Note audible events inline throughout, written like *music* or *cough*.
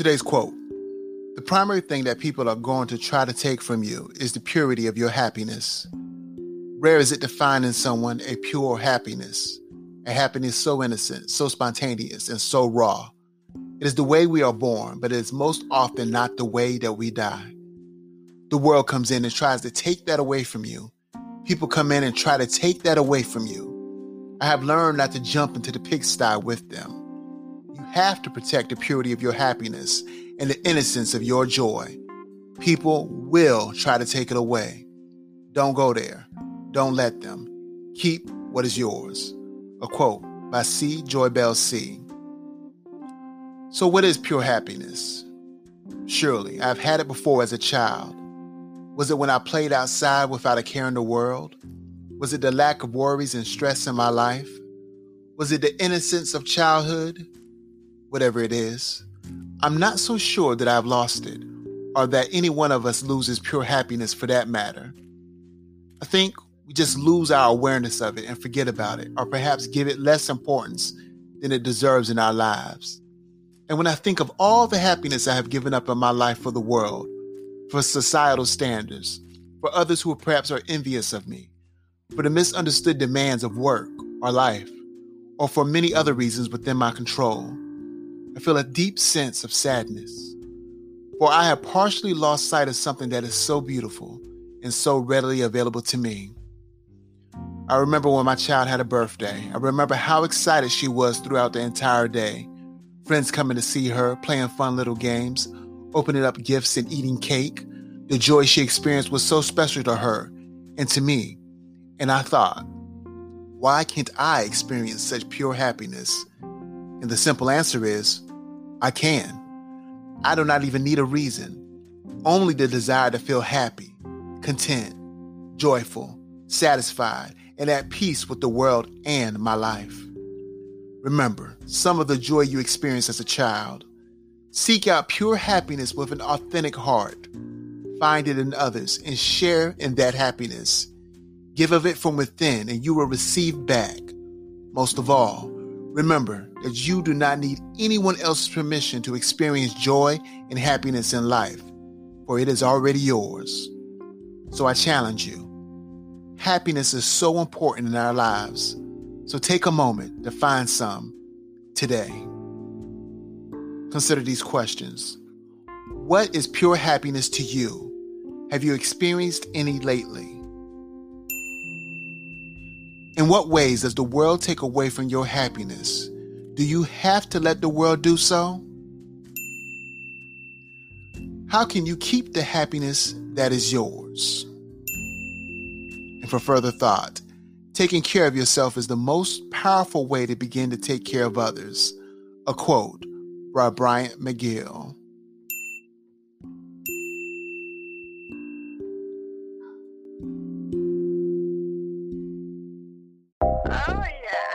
Today's quote The primary thing that people are going to try to take from you is the purity of your happiness. Rare is it to find in someone a pure happiness, a happiness so innocent, so spontaneous, and so raw. It is the way we are born, but it is most often not the way that we die. The world comes in and tries to take that away from you. People come in and try to take that away from you. I have learned not to jump into the pigsty with them have to protect the purity of your happiness and the innocence of your joy. People will try to take it away. Don't go there. Don't let them. Keep what is yours. A quote by C. JoyBell C. So, what is pure happiness? Surely, I've had it before as a child. Was it when I played outside without a care in the world? Was it the lack of worries and stress in my life? Was it the innocence of childhood? Whatever it is, I'm not so sure that I've lost it, or that any one of us loses pure happiness for that matter. I think we just lose our awareness of it and forget about it, or perhaps give it less importance than it deserves in our lives. And when I think of all the happiness I have given up in my life for the world, for societal standards, for others who perhaps are envious of me, for the misunderstood demands of work or life, or for many other reasons within my control, I feel a deep sense of sadness, for I have partially lost sight of something that is so beautiful and so readily available to me. I remember when my child had a birthday. I remember how excited she was throughout the entire day. Friends coming to see her, playing fun little games, opening up gifts and eating cake. The joy she experienced was so special to her and to me. And I thought, why can't I experience such pure happiness and the simple answer is I can. I do not even need a reason, only the desire to feel happy, content, joyful, satisfied, and at peace with the world and my life. Remember some of the joy you experienced as a child. Seek out pure happiness with an authentic heart. Find it in others and share in that happiness. Give of it from within, and you will receive back. Most of all, Remember that you do not need anyone else's permission to experience joy and happiness in life, for it is already yours. So I challenge you. Happiness is so important in our lives, so take a moment to find some today. Consider these questions What is pure happiness to you? Have you experienced any lately? In what ways does the world take away from your happiness? Do you have to let the world do so? How can you keep the happiness that is yours? And for further thought, taking care of yourself is the most powerful way to begin to take care of others. A quote by Bryant McGill. *laughs* Oh yeah.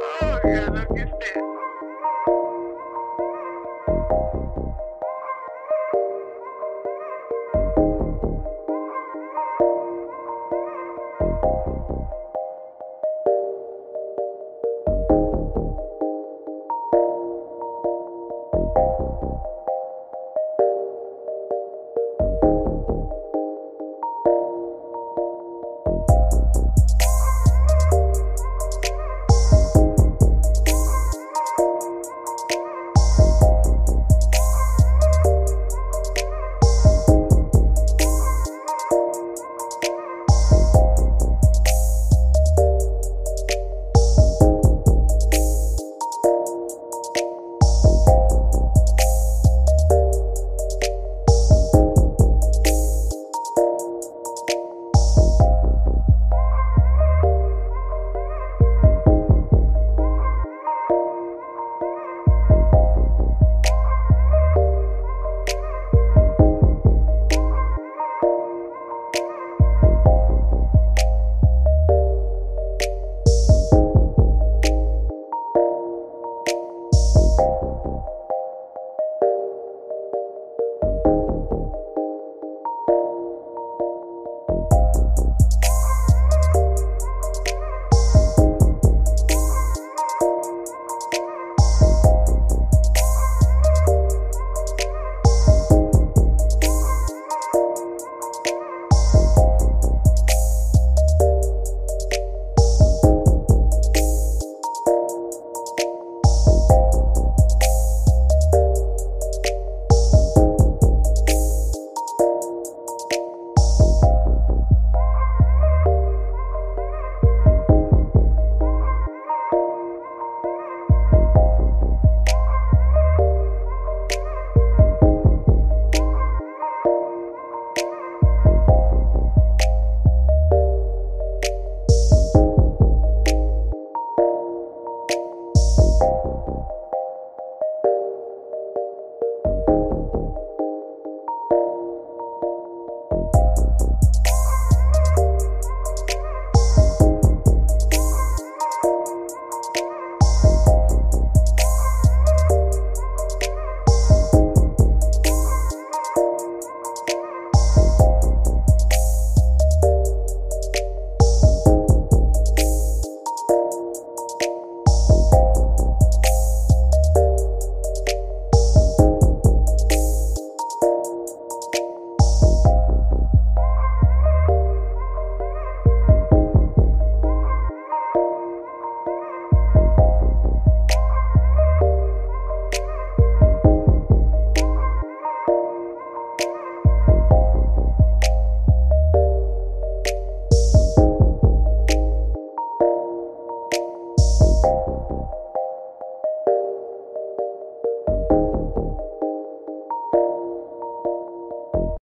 oh yeah, look at that.